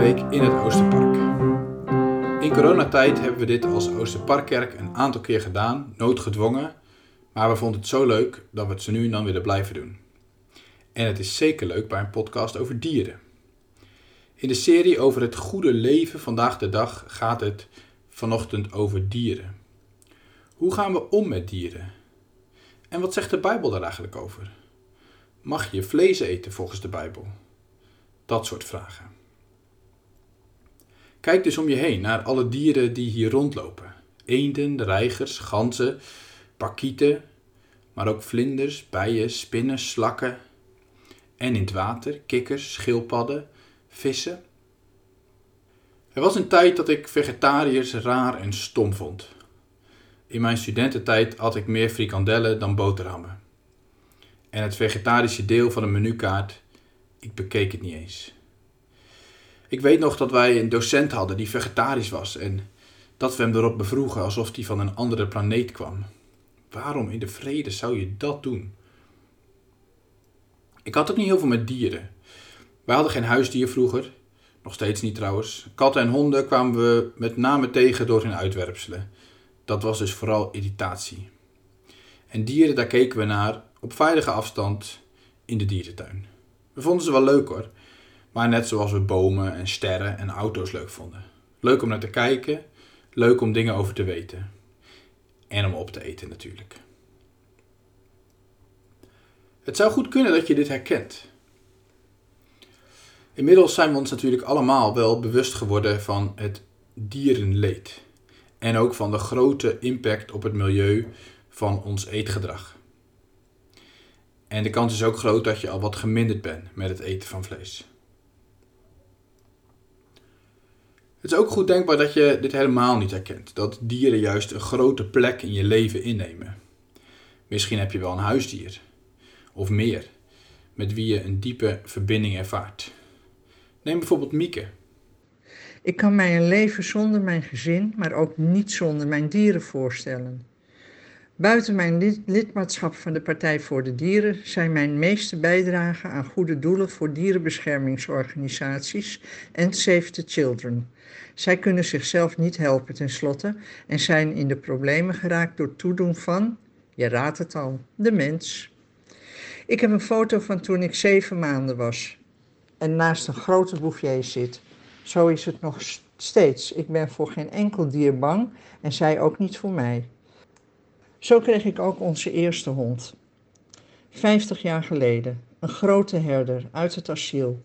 week in het Oosterpark. In coronatijd hebben we dit als Oosterparkkerk een aantal keer gedaan, noodgedwongen, maar we vonden het zo leuk dat we het zo nu en dan willen blijven doen. En het is zeker leuk bij een podcast over dieren. In de serie over het goede leven vandaag de dag gaat het vanochtend over dieren. Hoe gaan we om met dieren? En wat zegt de Bijbel daar eigenlijk over? Mag je vlees eten volgens de Bijbel? Dat soort vragen. Kijk dus om je heen naar alle dieren die hier rondlopen. Eenden, reigers, ganzen, parkieten, maar ook vlinders, bijen, spinnen, slakken. En in het water, kikkers, schildpadden, vissen. Er was een tijd dat ik vegetariërs raar en stom vond. In mijn studententijd had ik meer frikandellen dan boterhammen. En het vegetarische deel van de menukaart, ik bekeek het niet eens. Ik weet nog dat wij een docent hadden die vegetarisch was en dat we hem erop bevroegen alsof hij van een andere planeet kwam. Waarom in de vrede zou je dat doen? Ik had ook niet heel veel met dieren. Wij hadden geen huisdier vroeger, nog steeds niet trouwens. Katten en honden kwamen we met name tegen door hun uitwerpselen. Dat was dus vooral irritatie. En dieren, daar keken we naar op veilige afstand in de dierentuin. We vonden ze wel leuk hoor, maar net zoals we bomen en sterren en auto's leuk vonden. Leuk om naar te kijken, leuk om dingen over te weten. En om op te eten natuurlijk. Het zou goed kunnen dat je dit herkent. Inmiddels zijn we ons natuurlijk allemaal wel bewust geworden van het dierenleed. En ook van de grote impact op het milieu van ons eetgedrag. En de kans is ook groot dat je al wat geminderd bent met het eten van vlees. Het is ook goed denkbaar dat je dit helemaal niet herkent. Dat dieren juist een grote plek in je leven innemen. Misschien heb je wel een huisdier. Of meer. Met wie je een diepe verbinding ervaart. Neem bijvoorbeeld Mieke. Ik kan mij een leven zonder mijn gezin, maar ook niet zonder mijn dieren voorstellen. Buiten mijn lidmaatschap van de Partij voor de Dieren zijn mijn meeste bijdragen aan goede doelen voor dierenbeschermingsorganisaties en Save the Children. Zij kunnen zichzelf niet helpen tenslotte en zijn in de problemen geraakt door toedoen van, je raadt het al, de mens. Ik heb een foto van toen ik zeven maanden was en naast een grote bouvier zit. Zo is het nog steeds. Ik ben voor geen enkel dier bang en zij ook niet voor mij. Zo kreeg ik ook onze eerste hond. Vijftig jaar geleden. Een grote herder uit het asiel.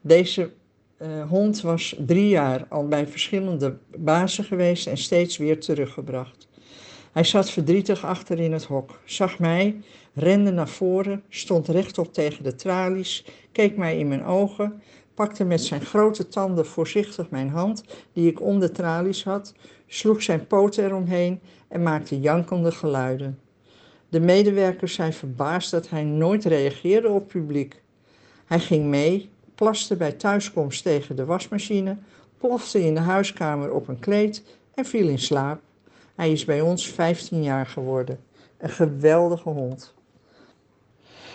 Deze uh, hond was drie jaar al bij verschillende bazen geweest en steeds weer teruggebracht. Hij zat verdrietig achter in het hok, zag mij, rende naar voren, stond rechtop tegen de tralies, keek mij in mijn ogen, pakte met zijn grote tanden voorzichtig mijn hand, die ik om de tralies had, sloeg zijn poten eromheen en maakte jankende geluiden. De medewerkers zijn verbaasd dat hij nooit reageerde op publiek. Hij ging mee, plaste bij thuiskomst tegen de wasmachine, plofte in de huiskamer op een kleed en viel in slaap. Hij is bij ons 15 jaar geworden. Een geweldige hond.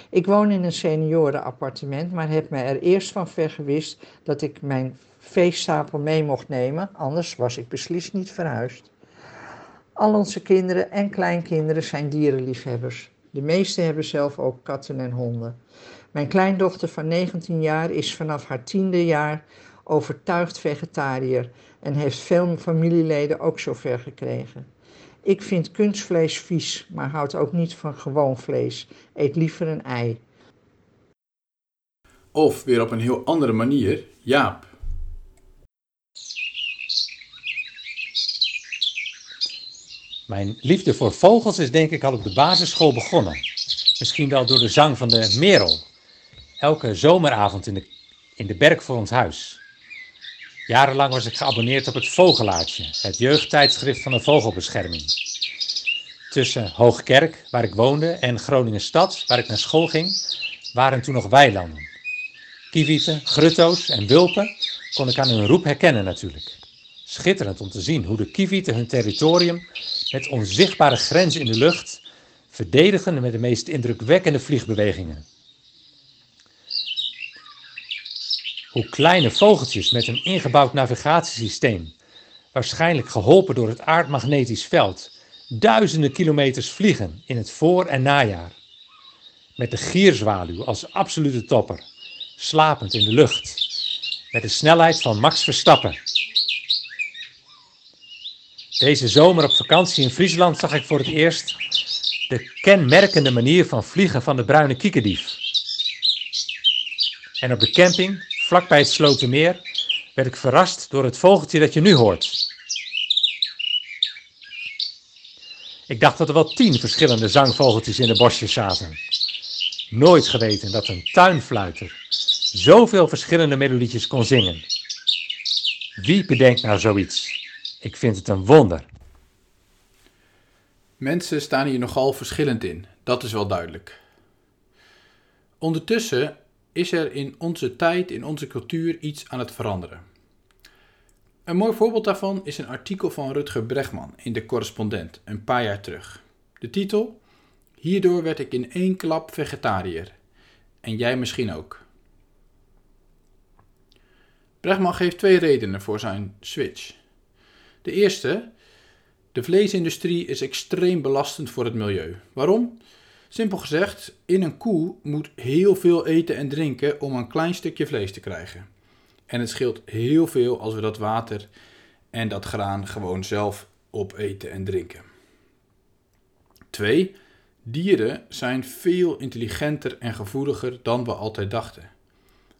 Ik woon in een seniorenappartement, maar heb me er eerst van vergewist dat ik mijn veestapel mee mocht nemen, anders was ik beslist niet verhuisd. Al onze kinderen en kleinkinderen zijn dierenliefhebbers. De meeste hebben zelf ook katten en honden. Mijn kleindochter van 19 jaar is vanaf haar tiende jaar overtuigd vegetariër en heeft veel familieleden ook zover gekregen. Ik vind kunstvlees vies, maar houd ook niet van gewoon vlees. Eet liever een ei. Of weer op een heel andere manier, Jaap. Mijn liefde voor vogels is denk ik al op de basisschool begonnen. Misschien wel door de zang van de merel. Elke zomeravond in de, in de berk voor ons huis. Jarenlang was ik geabonneerd op het Vogelaartje, het jeugdtijdschrift van de vogelbescherming. Tussen Hoogkerk, waar ik woonde, en Groningen Stad, waar ik naar school ging, waren toen nog weilanden. Kievieten, grutto's en wulpen kon ik aan hun roep herkennen natuurlijk. Schitterend om te zien hoe de kievieten hun territorium met onzichtbare grenzen in de lucht verdedigen met de meest indrukwekkende vliegbewegingen. Hoe kleine vogeltjes met een ingebouwd navigatiesysteem, waarschijnlijk geholpen door het aardmagnetisch veld, duizenden kilometers vliegen in het voor- en najaar. Met de gierzwaluw als absolute topper, slapend in de lucht, met de snelheid van Max Verstappen. Deze zomer op vakantie in Friesland zag ik voor het eerst de kenmerkende manier van vliegen van de bruine kiekendief. En op de camping, vlakbij het Slotermeer, werd ik verrast door het vogeltje dat je nu hoort. Ik dacht dat er wel tien verschillende zangvogeltjes in de bosjes zaten. Nooit geweten dat een tuinfluiter zoveel verschillende melodietjes kon zingen. Wie bedenkt nou zoiets? Ik vind het een wonder. Mensen staan hier nogal verschillend in, dat is wel duidelijk. Ondertussen is er in onze tijd, in onze cultuur, iets aan het veranderen. Een mooi voorbeeld daarvan is een artikel van Rutger Bregman in de Correspondent een paar jaar terug. De titel: Hierdoor werd ik in één klap vegetariër. En jij misschien ook. Bregman geeft twee redenen voor zijn switch. De eerste, de vleesindustrie is extreem belastend voor het milieu. Waarom? Simpel gezegd, in een koe moet heel veel eten en drinken om een klein stukje vlees te krijgen. En het scheelt heel veel als we dat water en dat graan gewoon zelf opeten en drinken. Twee, dieren zijn veel intelligenter en gevoeliger dan we altijd dachten.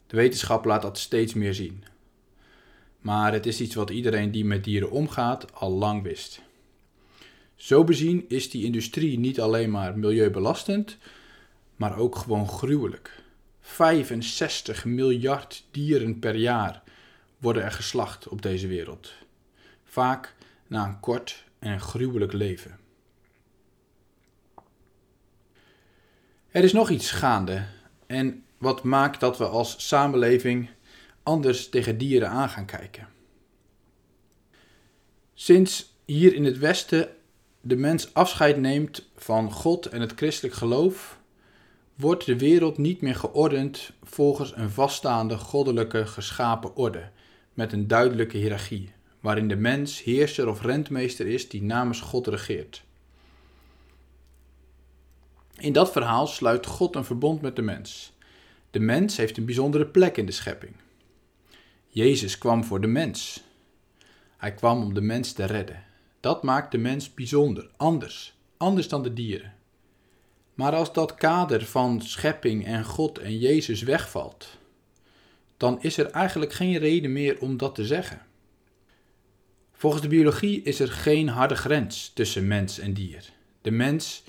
De wetenschap laat dat steeds meer zien. Maar het is iets wat iedereen die met dieren omgaat al lang wist. Zo bezien is die industrie niet alleen maar milieubelastend, maar ook gewoon gruwelijk. 65 miljard dieren per jaar worden er geslacht op deze wereld. Vaak na een kort en gruwelijk leven. Er is nog iets gaande en wat maakt dat we als samenleving anders tegen dieren aan gaan kijken. Sinds hier in het Westen de mens afscheid neemt van God en het christelijk geloof, wordt de wereld niet meer geordend volgens een vaststaande goddelijke geschapen orde, met een duidelijke hiërarchie, waarin de mens heerser of rentmeester is die namens God regeert. In dat verhaal sluit God een verbond met de mens. De mens heeft een bijzondere plek in de schepping. Jezus kwam voor de mens. Hij kwam om de mens te redden. Dat maakt de mens bijzonder, anders, anders dan de dieren. Maar als dat kader van schepping en God en Jezus wegvalt, dan is er eigenlijk geen reden meer om dat te zeggen. Volgens de biologie is er geen harde grens tussen mens en dier. De mens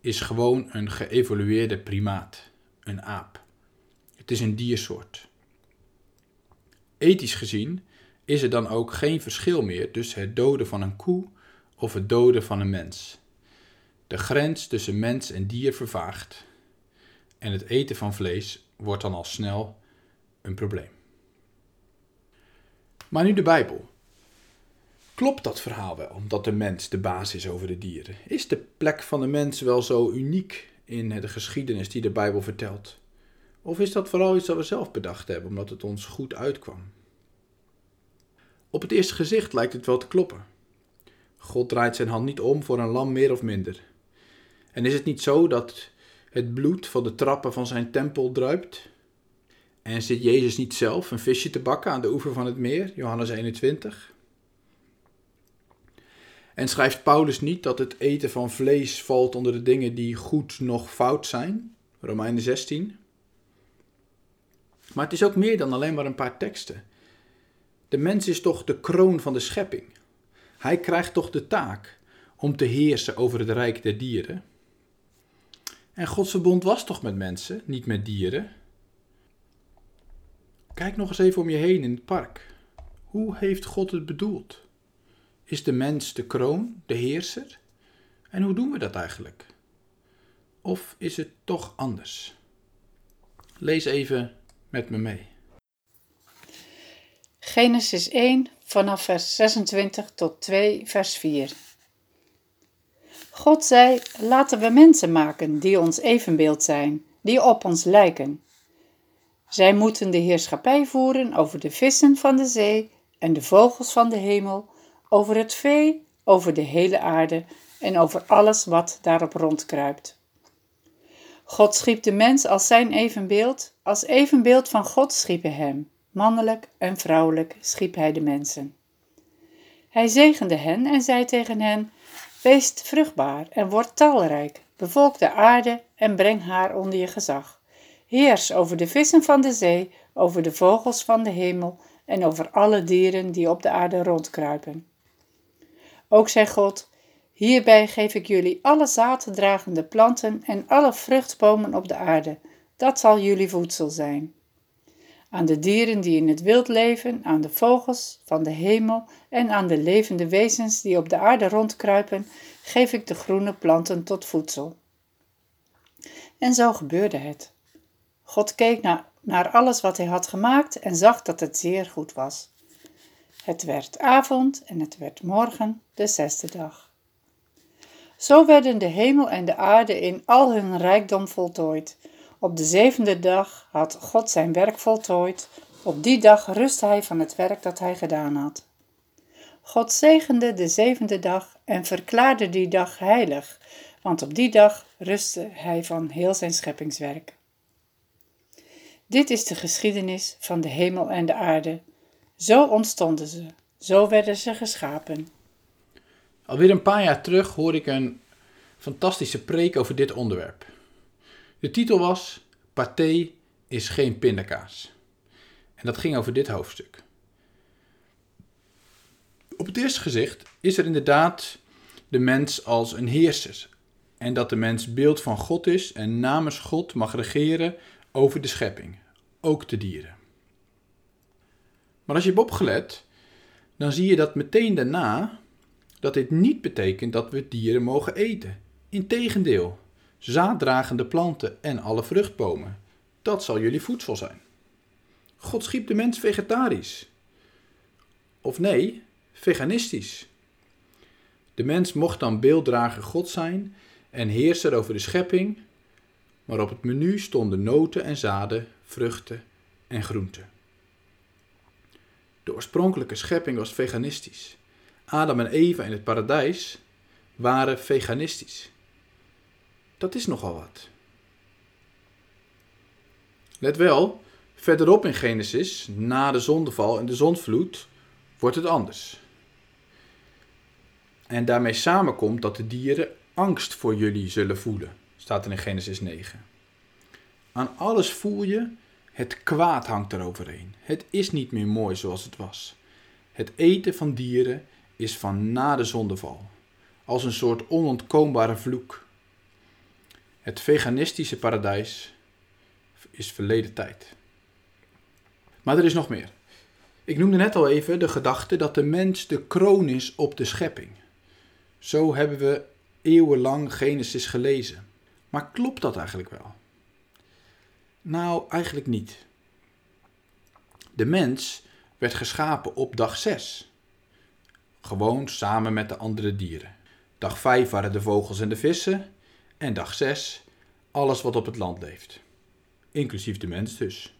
is gewoon een geëvolueerde primaat, een aap. Het is een diersoort. Ethisch gezien is er dan ook geen verschil meer tussen het doden van een koe of het doden van een mens. De grens tussen mens en dier vervaagt en het eten van vlees wordt dan al snel een probleem. Maar nu de Bijbel. Klopt dat verhaal wel, dat de mens de baas is over de dieren? Is de plek van de mens wel zo uniek in de geschiedenis die de Bijbel vertelt? Of is dat vooral iets dat we zelf bedacht hebben, omdat het ons goed uitkwam? Op het eerste gezicht lijkt het wel te kloppen. God draait zijn hand niet om voor een lam meer of minder. En is het niet zo dat het bloed van de trappen van zijn tempel druipt? En zit Jezus niet zelf een visje te bakken aan de oever van het meer, Johannes 21? En schrijft Paulus niet dat het eten van vlees valt onder de dingen die goed nog fout zijn, Romeinen 16? Maar het is ook meer dan alleen maar een paar teksten. De mens is toch de kroon van de schepping. Hij krijgt toch de taak om te heersen over het rijk der dieren. En Gods verbond was toch met mensen, niet met dieren? Kijk nog eens even om je heen in het park. Hoe heeft God het bedoeld? Is de mens de kroon, de heerser? En hoe doen we dat eigenlijk? Of is het toch anders? Lees even met me mee. Genesis 1 vanaf vers 26 tot 2 vers 4. God zei: Laten we mensen maken die ons evenbeeld zijn, die op ons lijken. Zij moeten de heerschappij voeren over de vissen van de zee en de vogels van de hemel, over het vee, over de hele aarde en over alles wat daarop rondkruipt. God schiep de mens als zijn evenbeeld, als evenbeeld van God schiep hij hem, mannelijk en vrouwelijk schiep hij de mensen. Hij zegende hen en zei tegen hen: Wees vruchtbaar en word talrijk, bevolk de aarde en breng haar onder je gezag. Heers over de vissen van de zee, over de vogels van de hemel en over alle dieren die op de aarde rondkruipen. Ook zei God: Hierbij geef ik jullie alle zaaddragende planten en alle vruchtbomen op de aarde. Dat zal jullie voedsel zijn. Aan de dieren die in het wild leven, aan de vogels van de hemel en aan de levende wezens die op de aarde rondkruipen, geef ik de groene planten tot voedsel. En zo gebeurde het. God keek naar, naar alles wat hij had gemaakt en zag dat het zeer goed was. Het werd avond en het werd morgen, de zesde dag. Zo werden de hemel en de aarde in al hun rijkdom voltooid. Op de zevende dag had God zijn werk voltooid. Op die dag rustte hij van het werk dat hij gedaan had. God zegende de zevende dag en verklaarde die dag heilig, want op die dag rustte hij van heel zijn scheppingswerk. Dit is de geschiedenis van de hemel en de aarde. Zo ontstonden ze, zo werden ze geschapen. Alweer een paar jaar terug hoorde ik een fantastische preek over dit onderwerp. De titel was Pathé is geen pindakaas. En dat ging over dit hoofdstuk. Op het eerste gezicht is er inderdaad de mens als een heerser. En dat de mens beeld van God is en namens God mag regeren over de schepping, ook de dieren. Maar als je hebt opgelet, dan zie je dat meteen daarna dat dit niet betekent dat we dieren mogen eten. Integendeel, zaaddragende planten en alle vruchtbomen, dat zal jullie voedsel zijn. God schiep de mens vegetarisch. Of nee, veganistisch. De mens mocht dan beelddrager God zijn en heerser over de schepping, maar op het menu stonden noten en zaden, vruchten en groenten. De oorspronkelijke schepping was veganistisch. Adam en Eva in het paradijs waren veganistisch. Dat is nogal wat. Let wel, verderop in Genesis, na de zondeval en de zondvloed, wordt het anders. En daarmee samenkomt dat de dieren angst voor jullie zullen voelen, staat er in Genesis 9. Aan alles voel je, het kwaad hangt eroverheen. Het is niet meer mooi zoals het was. Het eten van dieren is van na de zondeval, als een soort onontkoombare vloek. Het veganistische paradijs is verleden tijd. Maar er is nog meer. Ik noemde net al even de gedachte dat de mens de kroon is op de schepping. Zo hebben we eeuwenlang Genesis gelezen. Maar klopt dat eigenlijk wel? Nou, eigenlijk niet. De mens werd geschapen op dag 6. Gewoon samen met de andere dieren. Dag 5 waren de vogels en de vissen. En dag 6 alles wat op het land leeft. Inclusief de mens dus.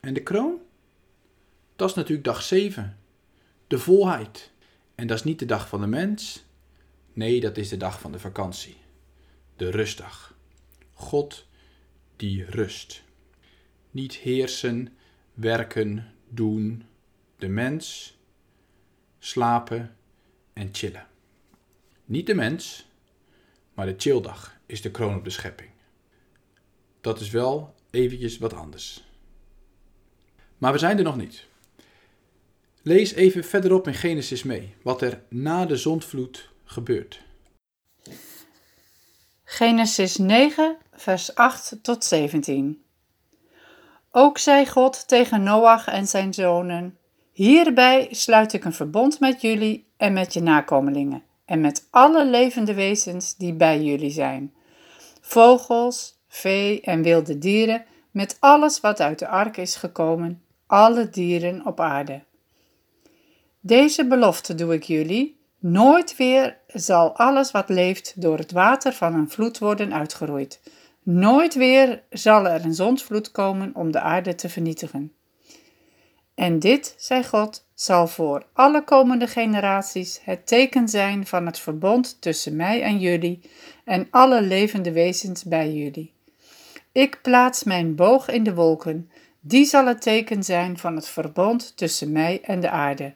En de kroon? Dat is natuurlijk dag 7. De volheid. En dat is niet de dag van de mens. Nee, dat is de dag van de vakantie. De rustdag. God die rust. Niet heersen, werken, doen. De mens, slapen en chillen. Niet de mens, maar de chilldag is de kroon op de schepping. Dat is wel eventjes wat anders. Maar we zijn er nog niet. Lees even verderop in Genesis mee wat er na de zondvloed gebeurt. Genesis 9, vers 8 tot 17. Ook zei God tegen Noach en zijn zonen: Hierbij sluit ik een verbond met jullie en met je nakomelingen, en met alle levende wezens die bij jullie zijn: vogels, vee en wilde dieren, met alles wat uit de ark is gekomen, alle dieren op aarde. Deze belofte doe ik jullie: nooit weer zal alles wat leeft door het water van een vloed worden uitgeroeid. Nooit weer zal er een zondvloed komen om de aarde te vernietigen. En dit, zei God, zal voor alle komende generaties het teken zijn van het verbond tussen mij en jullie en alle levende wezens bij jullie. Ik plaats mijn boog in de wolken, die zal het teken zijn van het verbond tussen mij en de aarde.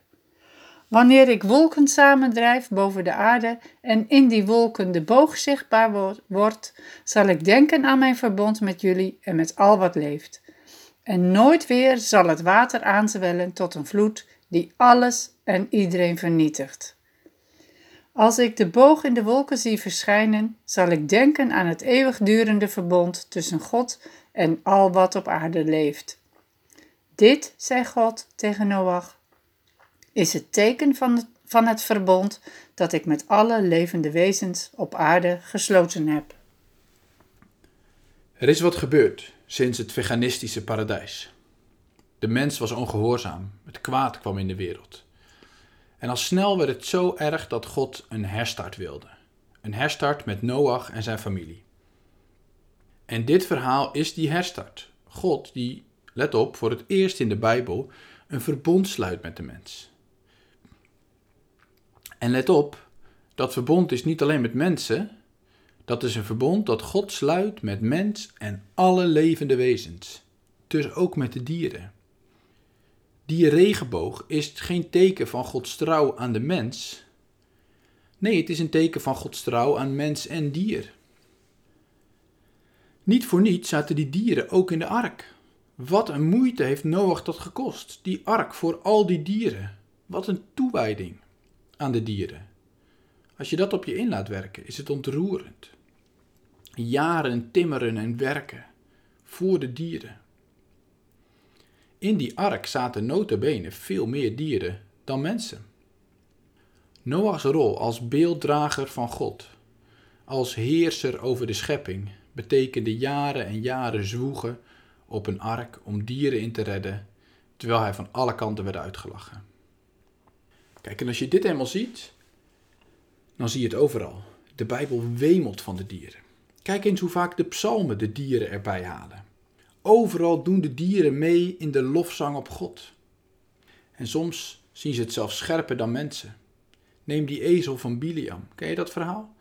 Wanneer ik wolken samendrijf boven de aarde en in die wolken de boog zichtbaar wordt, zal ik denken aan mijn verbond met jullie en met al wat leeft. En nooit weer zal het water aanzwellen tot een vloed die alles en iedereen vernietigt. Als ik de boog in de wolken zie verschijnen, zal ik denken aan het eeuwigdurende verbond tussen God en al wat op aarde leeft. Dit, zei God tegen Noach, is het teken van het, van het verbond dat ik met alle levende wezens op aarde gesloten heb. Er is wat gebeurd sinds het veganistische paradijs. De mens was ongehoorzaam, het kwaad kwam in de wereld. En al snel werd het zo erg dat God een herstart wilde. Een herstart met Noach en zijn familie. En dit verhaal is die herstart. God die, let op, voor het eerst in de Bijbel een verbond sluit met de mens. En let op, dat verbond is niet alleen met mensen, dat is een verbond dat God sluit met mens en alle levende wezens, dus ook met de dieren. Die regenboog is geen teken van Gods trouw aan de mens. Nee, het is een teken van Gods trouw aan mens en dier. Niet voor niets zaten die dieren ook in de ark. Wat een moeite heeft Noach dat gekost, die ark voor al die dieren. Wat een toewijding aan de dieren. Als je dat op je in laat werken, is het ontroerend. Jaren timmeren en werken voor de dieren. In die ark zaten notabene veel meer dieren dan mensen. Noachs rol als beelddrager van God, als heerser over de schepping, betekende jaren en jaren zwoegen op een ark om dieren in te redden, terwijl hij van alle kanten werd uitgelachen. Kijk, en als je dit eenmaal ziet, dan zie je het overal. De Bijbel wemelt van de dieren. Kijk eens hoe vaak de psalmen de dieren erbij halen. Overal doen de dieren mee in de lofzang op God. En soms zien ze het zelfs scherper dan mensen. Neem die ezel van Biliam. Ken je dat verhaal?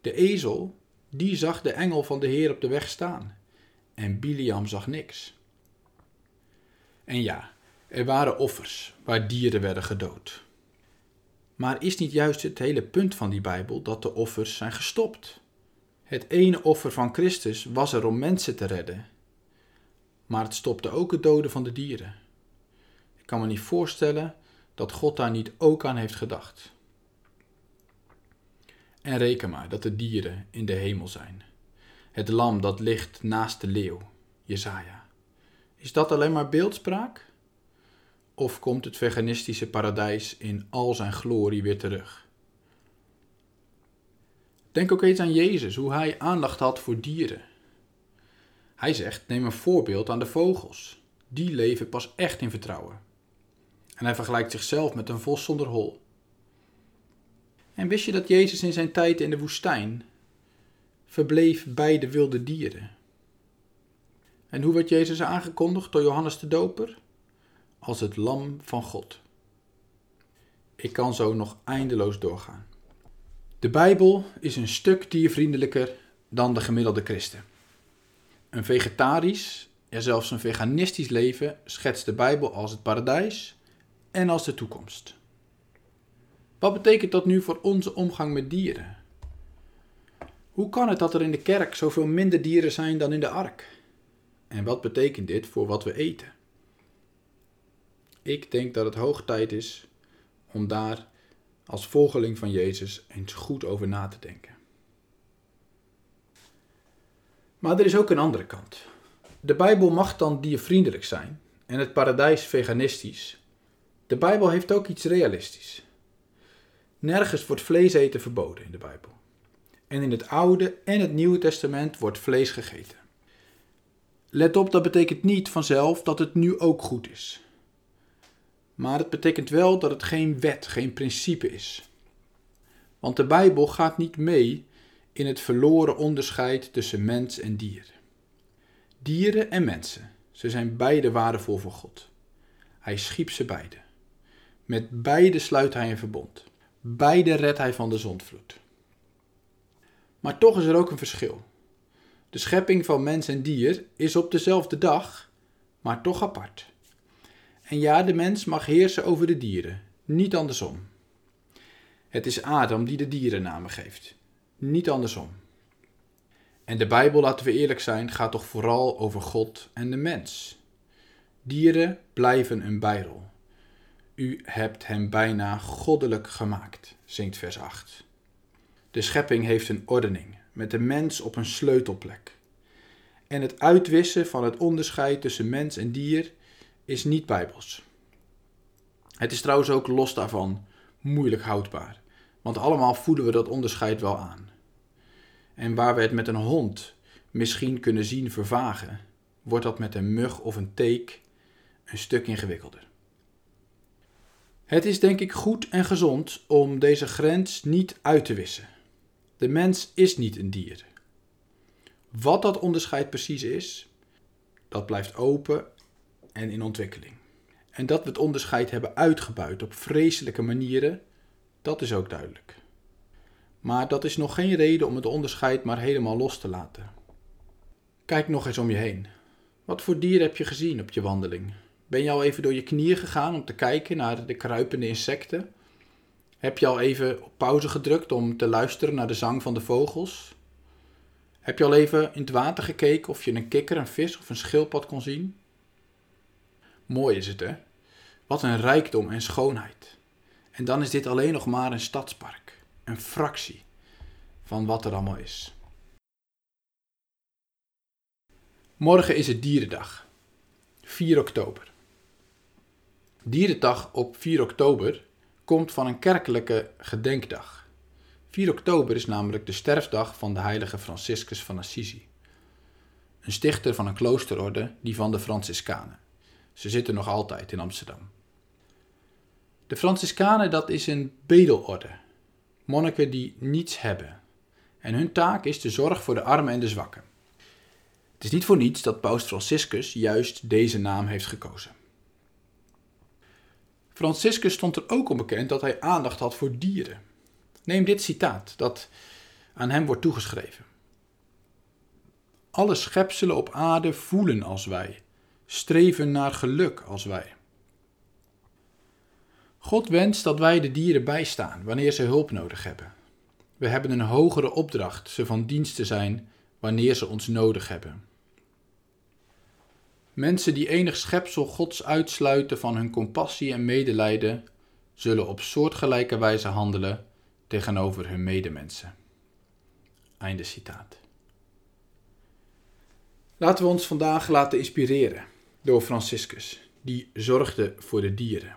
De ezel, die zag de engel van de Heer op de weg staan. En Biliam zag niks. En ja, er waren offers waar dieren werden gedood. Maar is niet juist het hele punt van die Bijbel dat de offers zijn gestopt? Het ene offer van Christus was er om mensen te redden, maar het stopte ook het doden van de dieren. Ik kan me niet voorstellen dat God daar niet ook aan heeft gedacht. En reken maar dat de dieren in de hemel zijn. Het lam dat ligt naast de leeuw, Jezaja. Is dat alleen maar beeldspraak? Of komt het veganistische paradijs in al zijn glorie weer terug? Denk ook eens aan Jezus, hoe hij aandacht had voor dieren. Hij zegt: neem een voorbeeld aan de vogels. Die leven pas echt in vertrouwen. En hij vergelijkt zichzelf met een vos zonder hol. En wist je dat Jezus in zijn tijd in de woestijn verbleef bij de wilde dieren? En hoe werd Jezus aangekondigd door Johannes de Doper? Als het lam van God. Ik kan zo nog eindeloos doorgaan. De Bijbel is een stuk diervriendelijker dan de gemiddelde christen. Een vegetarisch, ja zelfs een veganistisch leven schetst de Bijbel als het paradijs en als de toekomst. Wat betekent dat nu voor onze omgang met dieren? Hoe kan het dat er in de kerk zoveel minder dieren zijn dan in de ark? En wat betekent dit voor wat we eten? Ik denk dat het hoog tijd is om daar als volgeling van Jezus eens goed over na te denken. Maar er is ook een andere kant. De Bijbel mag dan diervriendelijk zijn en het paradijs veganistisch. De Bijbel heeft ook iets realistisch. Nergens wordt vlees eten verboden in de Bijbel. En in het Oude en het Nieuwe Testament wordt vlees gegeten. Let op, dat betekent niet vanzelf dat het nu ook goed is. Maar het betekent wel dat het geen wet, geen principe is. Want de Bijbel gaat niet mee in het verloren onderscheid tussen mens en dier. Dieren en mensen, ze zijn beide waardevol voor God. Hij schiep ze beide. Met beide sluit hij een verbond. Beide redt hij van de zondvloed. Maar toch is er ook een verschil. De schepping van mens en dier is op dezelfde dag, maar toch apart. En ja, de mens mag heersen over de dieren, niet andersom. Het is Adam die de dieren namen geeft, niet andersom. En de Bijbel, laten we eerlijk zijn, gaat toch vooral over God en de mens. Dieren blijven een bijrol. U hebt hem bijna goddelijk gemaakt, zingt vers 8. De schepping heeft een ordening, met de mens op een sleutelplek. En het uitwissen van het onderscheid tussen mens en dier is niet bijbels. Het is trouwens ook los daarvan moeilijk houdbaar, want allemaal voelen we dat onderscheid wel aan. En waar we het met een hond misschien kunnen zien vervagen, wordt dat met een mug of een teek een stuk ingewikkelder. Het is denk ik goed en gezond om deze grens niet uit te wissen. De mens is niet een dier. Wat dat onderscheid precies is, dat blijft open en in ontwikkeling. En dat we het onderscheid hebben uitgebuit op vreselijke manieren, dat is ook duidelijk. Maar dat is nog geen reden om het onderscheid maar helemaal los te laten. Kijk nog eens om je heen. Wat voor dier heb je gezien op je wandeling? Ben je al even door je knieën gegaan om te kijken naar de kruipende insecten? Heb je al even op pauze gedrukt om te luisteren naar de zang van de vogels? Heb je al even in het water gekeken of je een kikker, een vis of een schildpad kon zien? Mooi is het, hè? Wat een rijkdom en schoonheid. En dan is dit alleen nog maar een stadspark, een fractie van wat er allemaal is. Morgen is het Dierendag, 4 oktober. Dierendag op 4 oktober komt van een kerkelijke gedenkdag. 4 oktober is namelijk de sterfdag van de heilige Franciscus van Assisi. Een stichter van een kloosterorde, die van de Franciscanen. Ze zitten nog altijd in Amsterdam. De Franciscanen, dat is een bedelorde. Monniken die niets hebben. En hun taak is de zorg voor de armen en de zwakken. Het is niet voor niets dat Paus Franciscus juist deze naam heeft gekozen. Franciscus stond er ook om bekend dat hij aandacht had voor dieren. Neem dit citaat dat aan hem wordt toegeschreven. Alle schepselen op aarde voelen als wij, streven naar geluk als wij. God wenst dat wij de dieren bijstaan wanneer ze hulp nodig hebben. We hebben een hogere opdracht ze van dienst te zijn wanneer ze ons nodig hebben. Mensen die enig schepsel Gods uitsluiten van hun compassie en medelijden, zullen op soortgelijke wijze handelen tegenover hun medemensen. Einde citaat. Laten we ons vandaag laten inspireren door Franciscus, die zorgde voor de dieren.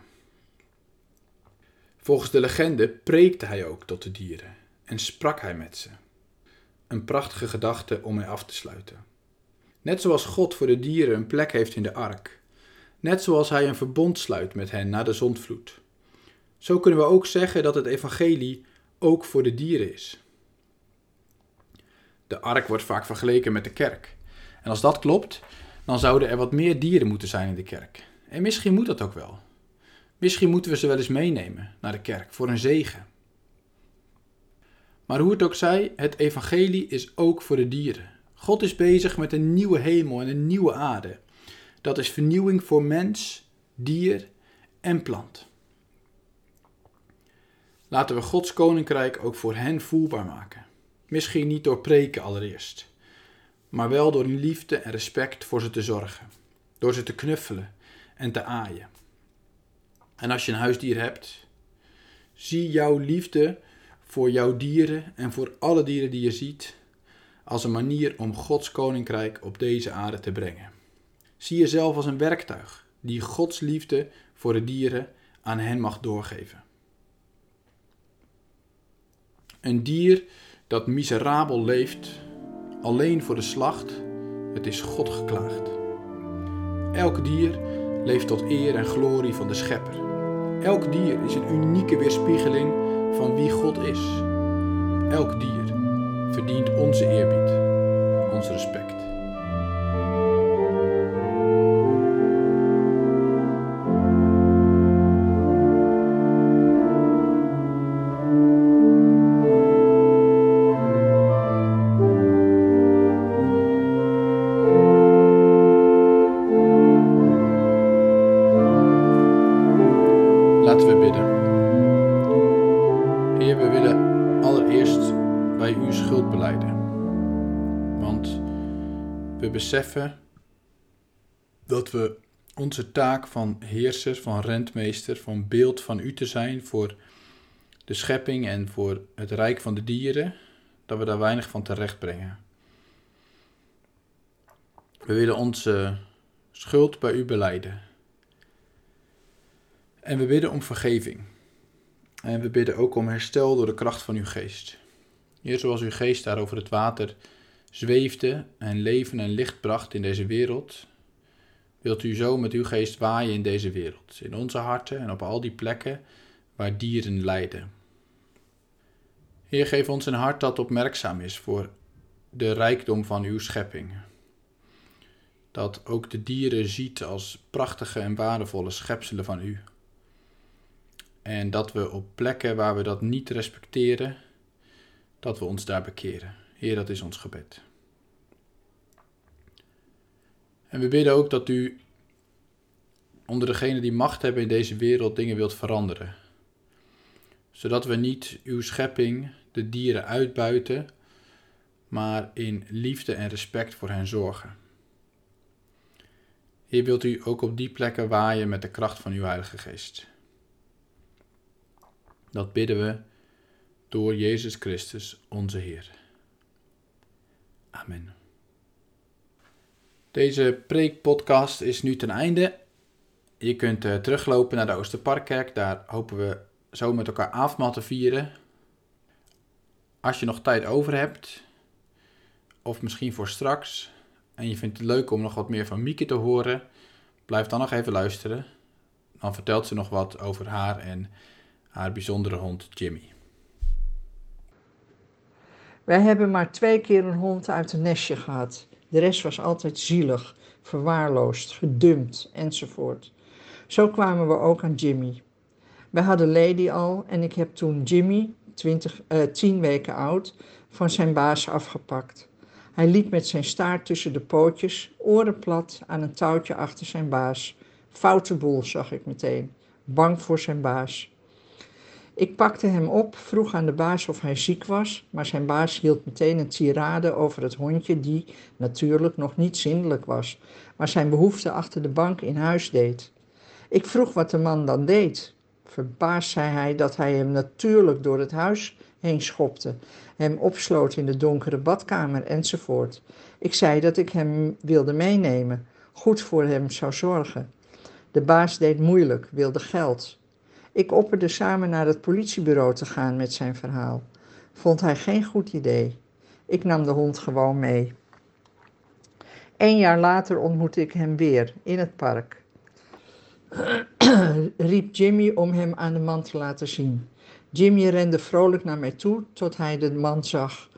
Volgens de legende preekte hij ook tot de dieren en sprak hij met ze. Een prachtige gedachte om mee af te sluiten. Net zoals God voor de dieren een plek heeft in de ark. Net zoals hij een verbond sluit met hen na de zondvloed. Zo kunnen we ook zeggen dat het evangelie ook voor de dieren is. De ark wordt vaak vergeleken met de kerk. En als dat klopt, dan zouden er wat meer dieren moeten zijn in de kerk. En misschien moet dat ook wel. Misschien moeten we ze wel eens meenemen naar de kerk voor een zegen. Maar hoe het ook zij, het evangelie is ook voor de dieren. God is bezig met een nieuwe hemel en een nieuwe aarde. Dat is vernieuwing voor mens, dier en plant. Laten we Gods koninkrijk ook voor hen voelbaar maken. Misschien niet door preken allereerst, maar wel door liefde en respect voor ze te zorgen. Door ze te knuffelen en te aaien. En als je een huisdier hebt, zie jouw liefde voor jouw dieren en voor alle dieren die je ziet als een manier om Gods koninkrijk op deze aarde te brengen. Zie jezelf als een werktuig die Gods liefde voor de dieren aan hen mag doorgeven. Een dier dat miserabel leeft, alleen voor de slacht, het is God geklaagd. Elk dier leeft tot eer en glorie van de Schepper. Elk dier is een unieke weerspiegeling van wie God is. Elk dier verdient onze eerbied, ons respect. Want we beseffen dat we onze taak van heerser, van rentmeester, van beeld van u te zijn voor de schepping en voor het rijk van de dieren, dat we daar weinig van terecht brengen. We willen onze schuld bij u beleiden. En we bidden om vergeving. En we bidden ook om herstel door de kracht van uw geest. Heer, zoals uw geest daar over het water zweefde en leven en licht bracht in deze wereld, wilt u zo met uw geest waaien in deze wereld, in onze harten en op al die plekken waar dieren lijden. Heer, geef ons een hart dat opmerkzaam is voor de rijkdom van uw schepping. Dat ook de dieren ziet als prachtige en waardevolle schepselen van u. En dat we op plekken waar we dat niet respecteren, dat we ons daar bekeren. Heer, dat is ons gebed. En we bidden ook dat u onder degenen die macht hebben in deze wereld dingen wilt veranderen. Zodat we niet uw schepping, de dieren, uitbuiten, maar in liefde en respect voor hen zorgen. Heer, wilt u ook op die plekken waaien met de kracht van uw Heilige Geest. Dat bidden we door Jezus Christus, onze Heer. Amen. Deze preekpodcast is nu ten einde. Je kunt uh, teruglopen naar de Oosterparkkerk. Daar hopen we zo met elkaar avondmaal te vieren. Als je nog tijd over hebt, of misschien voor straks, en je vindt het leuk om nog wat meer van Mieke te horen, blijf dan nog even luisteren. Dan vertelt ze nog wat over haar en haar bijzondere hond Jimmy. Wij hebben maar twee keer een hond uit een nestje gehad. De rest was altijd zielig, verwaarloosd, gedumpt enzovoort. Zo kwamen we ook aan Jimmy. We hadden Lady al en ik heb toen Jimmy, 20, uh, 10 weken oud, van zijn baas afgepakt. Hij liep met zijn staart tussen de pootjes, oren plat, aan een touwtje achter zijn baas. Foute boel, zag ik meteen. Bang voor zijn baas. Ik pakte hem op, vroeg aan de baas of hij ziek was, maar zijn baas hield meteen een tirade over het hondje die natuurlijk nog niet zindelijk was, maar zijn behoefte achter de bank in huis deed. Ik vroeg wat de man dan deed. Verbaasd zei hij dat hij hem natuurlijk door het huis heen schopte, hem opsloot in de donkere badkamer enzovoort. Ik zei dat ik hem wilde meenemen, goed voor hem zou zorgen. De baas deed moeilijk, wilde geld. Ik opperde samen naar het politiebureau te gaan met zijn verhaal. Vond hij geen goed idee. Ik nam de hond gewoon mee. Een jaar later ontmoette ik hem weer in het park. riep Jimmy om hem aan de man te laten zien. Jimmy rende vrolijk naar mij toe tot hij de man zag.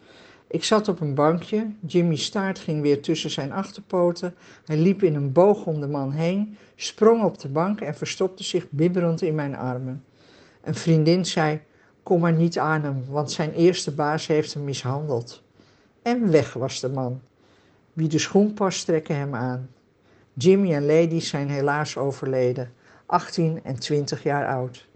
Ik zat op een bankje. Jimmy's staart ging weer tussen zijn achterpoten. Hij liep in een boog om de man heen, sprong op de bank en verstopte zich bibberend in mijn armen. Een vriendin zei: Kom maar niet aan hem, want zijn eerste baas heeft hem mishandeld. En weg was de man. Wie de schoen past, trekken hem aan. Jimmy en Lady zijn helaas overleden, 18 en 20 jaar oud.